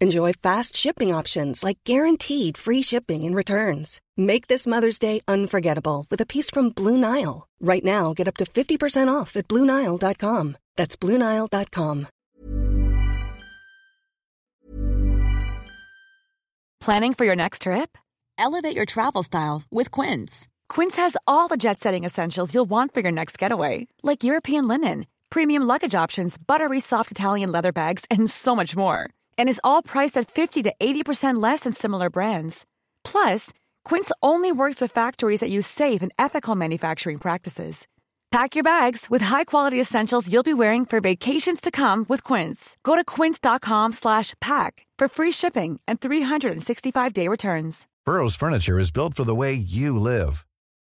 Enjoy fast shipping options like guaranteed free shipping and returns. Make this Mother's Day unforgettable with a piece from Blue Nile. Right now, get up to 50% off at BlueNile.com. That's BlueNile.com. Planning for your next trip? Elevate your travel style with Quince. Quince has all the jet setting essentials you'll want for your next getaway, like European linen, premium luggage options, buttery soft Italian leather bags, and so much more. And is all priced at 50 to 80% less than similar brands. Plus, Quince only works with factories that use safe and ethical manufacturing practices. Pack your bags with high-quality essentials you'll be wearing for vacations to come with Quince. Go to quince.com slash pack for free shipping and 365-day returns. Burrow's furniture is built for the way you live.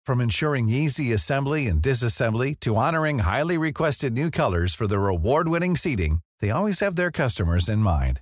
From ensuring easy assembly and disassembly to honoring highly requested new colors for their award-winning seating, they always have their customers in mind.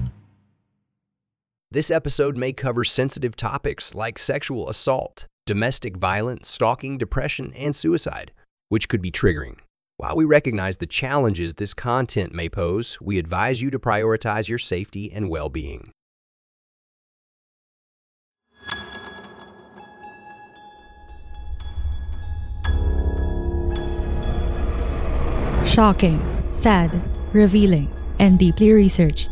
This episode may cover sensitive topics like sexual assault, domestic violence, stalking, depression, and suicide, which could be triggering. While we recognize the challenges this content may pose, we advise you to prioritize your safety and well being. Shocking, sad, revealing, and deeply researched.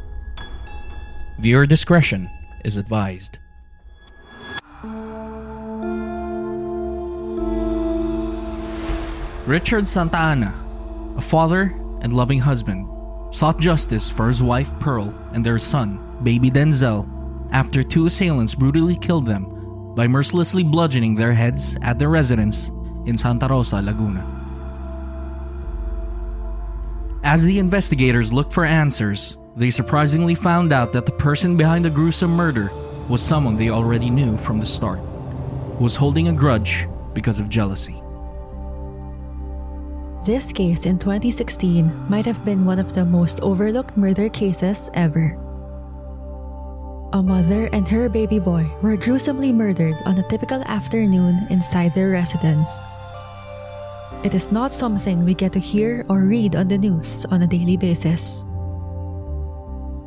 Viewer discretion is advised. Richard Santa Ana, a father and loving husband, sought justice for his wife Pearl and their son, baby Denzel, after two assailants brutally killed them by mercilessly bludgeoning their heads at their residence in Santa Rosa, Laguna. As the investigators looked for answers, they surprisingly found out that the person behind the gruesome murder was someone they already knew from the start, who was holding a grudge because of jealousy. This case in 2016 might have been one of the most overlooked murder cases ever. A mother and her baby boy were gruesomely murdered on a typical afternoon inside their residence. It is not something we get to hear or read on the news on a daily basis.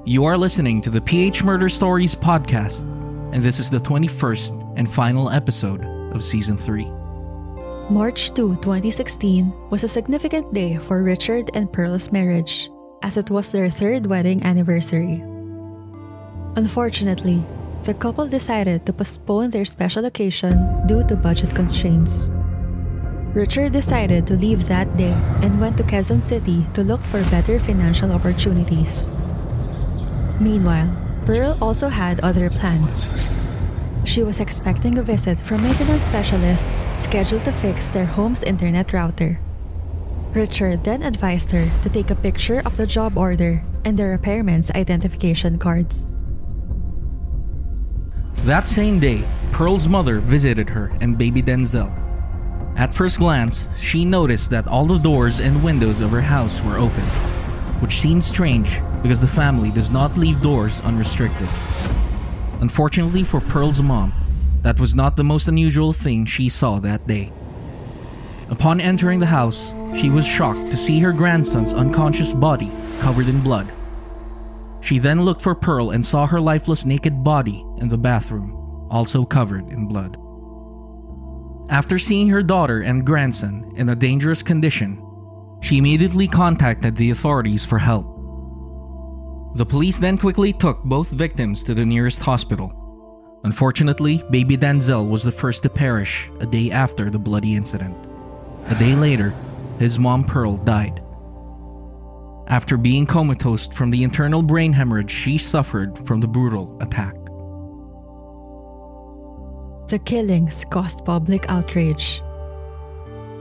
You are listening to the PH Murder Stories podcast, and this is the 21st and final episode of Season 3. March 2, 2016 was a significant day for Richard and Pearl's marriage, as it was their third wedding anniversary. Unfortunately, the couple decided to postpone their special occasion due to budget constraints. Richard decided to leave that day and went to Quezon City to look for better financial opportunities. Meanwhile, Pearl also had other plans. She was expecting a visit from maintenance specialists scheduled to fix their home's internet router. Richard then advised her to take a picture of the job order and the repairman's identification cards. That same day, Pearl's mother visited her and baby Denzel. At first glance, she noticed that all the doors and windows of her house were open, which seems strange because the family does not leave doors unrestricted. Unfortunately for Pearl's mom, that was not the most unusual thing she saw that day. Upon entering the house, she was shocked to see her grandson's unconscious body covered in blood. She then looked for Pearl and saw her lifeless naked body in the bathroom, also covered in blood. After seeing her daughter and grandson in a dangerous condition, she immediately contacted the authorities for help. The police then quickly took both victims to the nearest hospital. Unfortunately, baby Denzel was the first to perish a day after the bloody incident. A day later, his mom Pearl died. After being comatose from the internal brain hemorrhage she suffered from the brutal attack. The killings caused public outrage.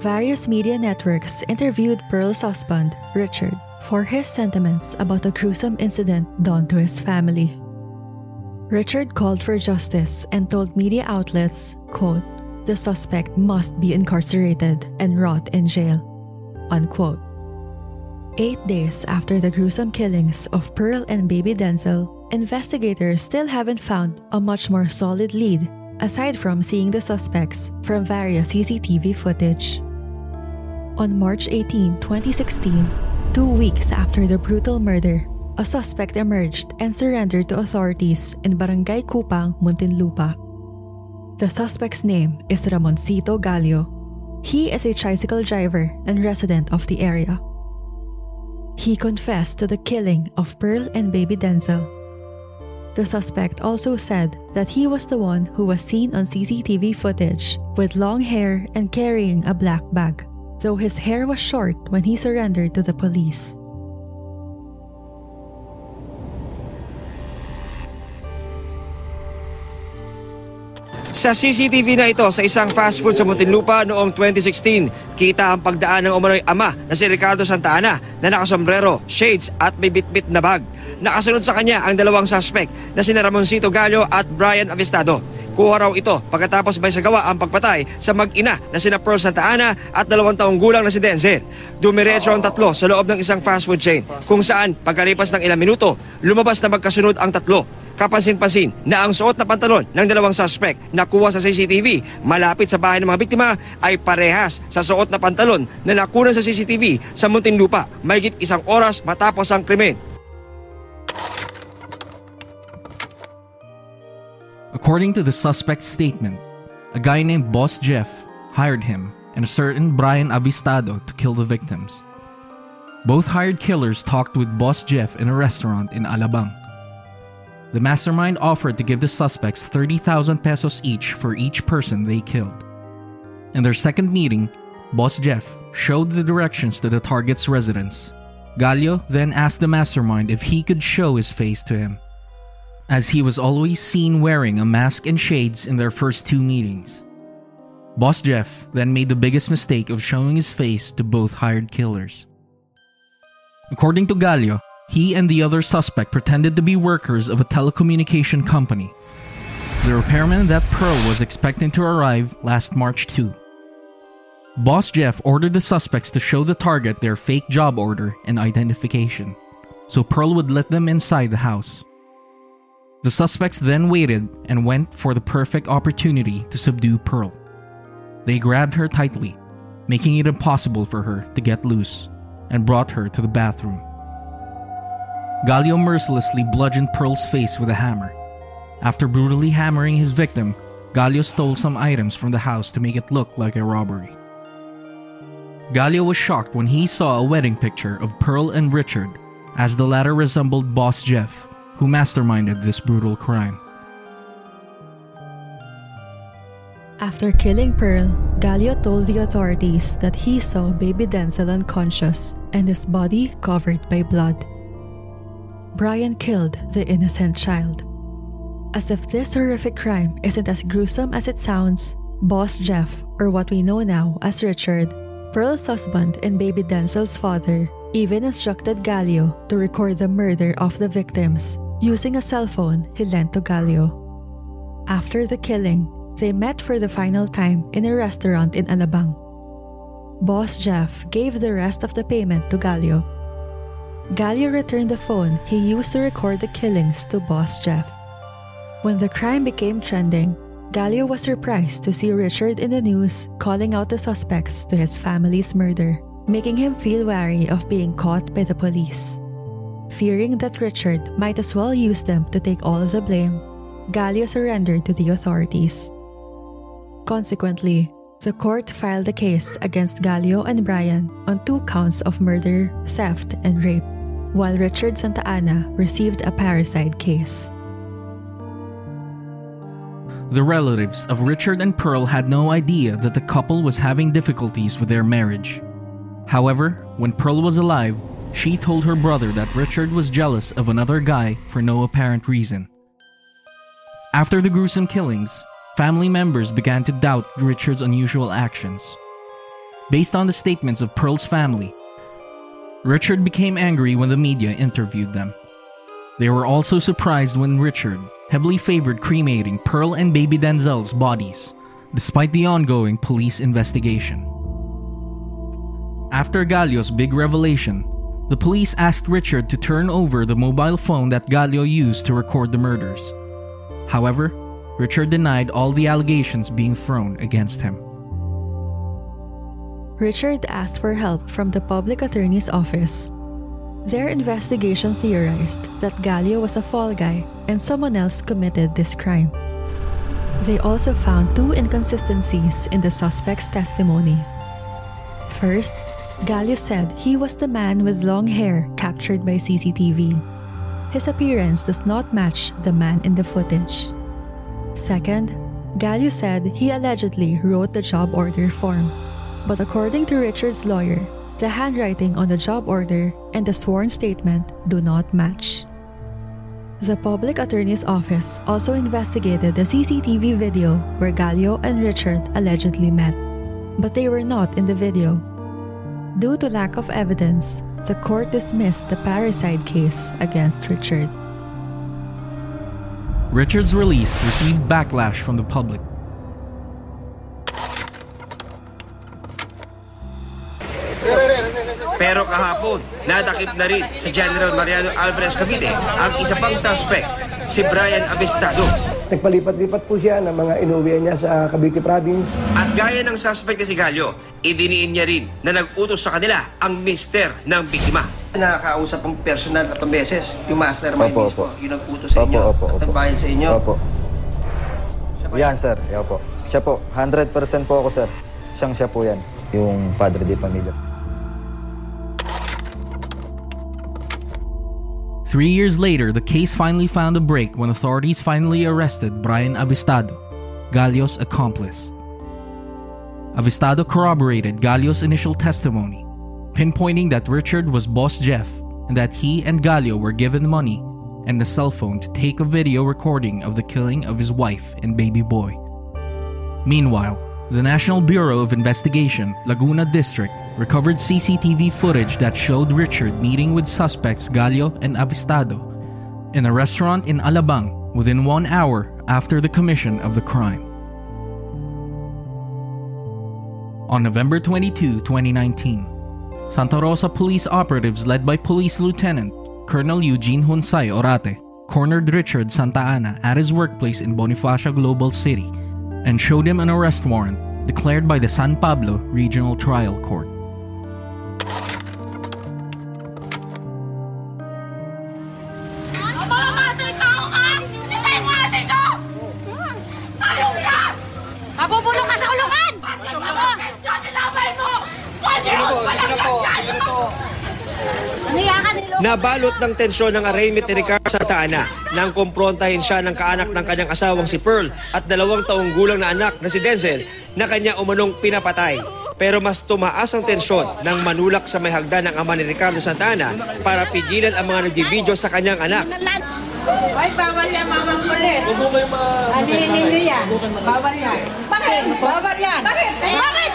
Various media networks interviewed Pearl's husband, Richard, for his sentiments about the gruesome incident done to his family. Richard called for justice and told media outlets, quote, the suspect must be incarcerated and rot in jail, unquote. Eight days after the gruesome killings of Pearl and baby Denzel, investigators still haven't found a much more solid lead aside from seeing the suspects from various CCTV footage. On March 18, 2016, two weeks after the brutal murder, a suspect emerged and surrendered to authorities in Barangay Cupang, Muntinlupa. The suspect's name is Ramoncito Gallo. He is a tricycle driver and resident of the area. He confessed to the killing of Pearl and baby Denzel the suspect also said that he was the one who was seen on CCTV footage with long hair and carrying a black bag, though his hair was short when he surrendered to the police. Sa CCTV na ito sa isang fast food sa Muntinlupa noong 2016, kita ang pagdaan ng umano'y ama na si Ricardo Santa Ana na nakasombrero, shades at may bitbit na bag. Nakasunod sa kanya ang dalawang suspect na sina Ramoncito Gallo at Brian Avistado. Kuha raw ito pagkatapos may sagawa ang pagpatay sa mag-ina na sina Pearl Santa Ana at dalawang taong gulang na si Denzel. Dumiretso ang tatlo sa loob ng isang fast food chain kung saan pagkalipas ng ilang minuto, lumabas na magkasunod ang tatlo. Kapansin-pansin na ang suot na pantalon ng dalawang suspect na kuha sa CCTV malapit sa bahay ng mga biktima ay parehas sa suot na pantalon na nakunan sa CCTV sa Muntinlupa mahigit isang oras matapos ang krimen. According to the suspect's statement, a guy named Boss Jeff hired him and a certain Brian Avistado to kill the victims. Both hired killers talked with Boss Jeff in a restaurant in Alabang. The mastermind offered to give the suspects 30,000 pesos each for each person they killed. In their second meeting, Boss Jeff showed the directions to the target's residence. Gallo then asked the mastermind if he could show his face to him as he was always seen wearing a mask and shades in their first two meetings. Boss Jeff then made the biggest mistake of showing his face to both hired killers. According to Gallo, he and the other suspect pretended to be workers of a telecommunication company. The repairman that Pearl was expecting to arrive last March 2. Boss Jeff ordered the suspects to show the target their fake job order and identification, so Pearl would let them inside the house. The suspects then waited and went for the perfect opportunity to subdue Pearl. They grabbed her tightly, making it impossible for her to get loose, and brought her to the bathroom. Gallo mercilessly bludgeoned Pearl's face with a hammer. After brutally hammering his victim, Gallo stole some items from the house to make it look like a robbery. Gallo was shocked when he saw a wedding picture of Pearl and Richard, as the latter resembled Boss Jeff, who masterminded this brutal crime. After killing Pearl, Gallo told the authorities that he saw baby Denzel unconscious and his body covered by blood. Brian killed the innocent child. As if this horrific crime isn't as gruesome as it sounds, Boss Jeff, or what we know now as Richard, Pearl's husband and baby Denzel's father, even instructed Gallo to record the murder of the victims using a cell phone he lent to Gallo. After the killing, they met for the final time in a restaurant in Alabang. Boss Jeff gave the rest of the payment to Gallo. Gallo returned the phone he used to record the killings to Boss Jeff. When the crime became trending, Gallo was surprised to see Richard in the news calling out the suspects to his family's murder, making him feel wary of being caught by the police. Fearing that Richard might as well use them to take all of the blame, Gallo surrendered to the authorities. Consequently, the court filed a case against Gallo and Brian on two counts of murder, theft, and rape, while Richard Santa Ana received a parricide case. The relatives of Richard and Pearl had no idea that the couple was having difficulties with their marriage. However, when Pearl was alive, she told her brother that Richard was jealous of another guy for no apparent reason. After the gruesome killings, family members began to doubt Richard's unusual actions. Based on the statements of Pearl's family, Richard became angry when the media interviewed them. They were also surprised when Richard heavily favored cremating Pearl and baby Denzel's bodies, despite the ongoing police investigation. After Gallo's big revelation, the police asked Richard to turn over the mobile phone that Gallo used to record the murders. However, Richard denied all the allegations being thrown against him. Richard asked for help from the public attorney's office. Their investigation theorized that Gallo was a fall guy and someone else committed this crime. They also found two inconsistencies in the suspect's testimony. First, Gallo said he was the man with long hair captured by CCTV. His appearance does not match the man in the footage. Second, Gallo said he allegedly wrote the job order form, but according to Richard's lawyer, the handwriting on the job order and the sworn statement do not match. The public attorney's office also investigated the CCTV video where Gallo and Richard allegedly met, but they were not in the video. Due to lack of evidence, the court dismissed the parricide case against Richard. Richard's release received backlash from the public. Pero kahapon, nadakip na rin si General Mariano Alvarez Cavite ang isa pang suspect, si Brian Avestado. Nagpalipat-lipat po siya ng mga inuwi niya sa Cavite Province. At gaya ng suspect na si Gallo, idiniin niya rin na nag-utos sa kanila ang mister ng biktima. Nakakausap ang personal at beses, yung mastermind Opo, mismo, opo. yung nag-utos sa Opo, inyo, opo, at opo. nagbayad sa inyo. Opo. Yan, sir. Yan po. Siya po. 100% po ako, sir. Siyang siya po yan. Yung padre di pamilya. Three years later, the case finally found a break when authorities finally arrested Brian Avistado, Gallo's accomplice. Avistado corroborated Gallo's initial testimony, pinpointing that Richard was Boss Jeff and that he and Gallo were given money and a cell phone to take a video recording of the killing of his wife and baby boy. Meanwhile, the National Bureau of Investigation, Laguna District, recovered CCTV footage that showed Richard meeting with suspects Gallo and Avistado in a restaurant in Alabang within one hour after the commission of the crime. On November 22, 2019, Santa Rosa police operatives led by Police Lieutenant Colonel Eugene Hunsay Orate cornered Richard Santa Ana at his workplace in Bonifacio Global City and showed him an arrest warrant declared by the San Pablo Regional Trial Court. Nabalot ng tensyon ng arraignment ni Ricardo Santa Ana nang kumprontahin siya ng kaanak ng kanyang asawang si Pearl at dalawang taong gulang na anak na si Denzel na kanya umanong pinapatay. Pero mas tumaas ang tensyon nang manulak sa may hagdan ng ama ni Ricardo Santa Ana para pigilan ang mga nagbibideo sa kanyang anak. Ay, bawal yan, mamang kulit. Aminin niyo yan. Bawal yan. Bakit? Bawal yan. Bakit? Bakit?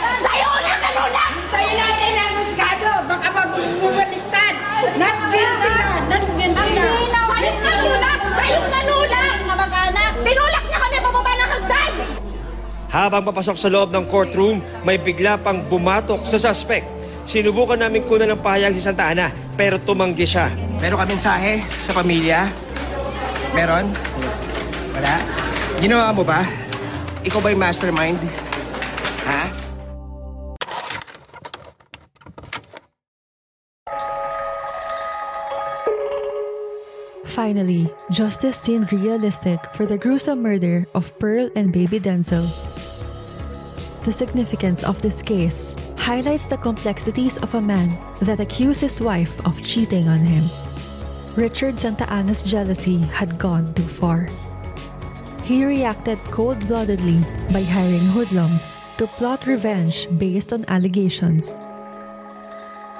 Habang papasok sa loob ng courtroom, may bigla pang bumatok sa suspect. Sinubukan namin kunan ng pahayag si Santa Ana, pero tumanggi siya. Meron ka mensahe sa pamilya? Meron? Wala? Ginawa mo ba? Ikaw ba yung mastermind? Ha? Finally, justice seemed realistic for the gruesome murder of Pearl and baby Denzel. The significance of this case highlights the complexities of a man that accused his wife of cheating on him. Richard Santa Ana's jealousy had gone too far. He reacted cold bloodedly by hiring hoodlums to plot revenge based on allegations.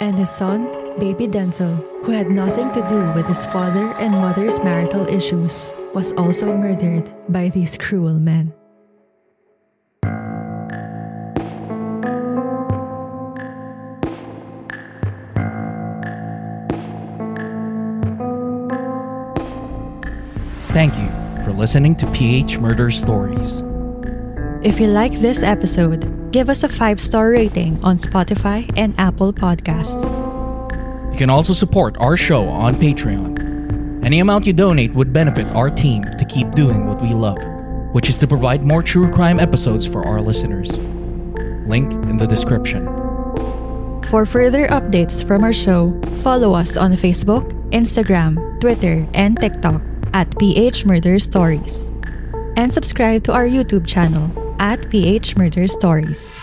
And his son, baby Denzel, who had nothing to do with his father and mother's marital issues, was also murdered by these cruel men. Thank you for listening to PH Murder Stories. If you like this episode, give us a five star rating on Spotify and Apple Podcasts. You can also support our show on Patreon. Any amount you donate would benefit our team to keep doing what we love, which is to provide more true crime episodes for our listeners. Link in the description. For further updates from our show, follow us on Facebook, Instagram, Twitter, and TikTok at PH Murder Stories. And subscribe to our YouTube channel at PH Murder Stories.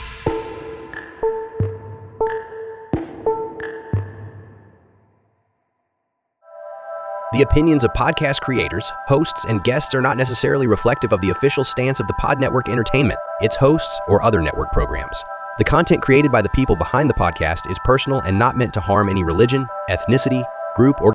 The opinions of podcast creators, hosts, and guests are not necessarily reflective of the official stance of the Pod Network Entertainment, its hosts, or other network programs. The content created by the people behind the podcast is personal and not meant to harm any religion, ethnicity, group, or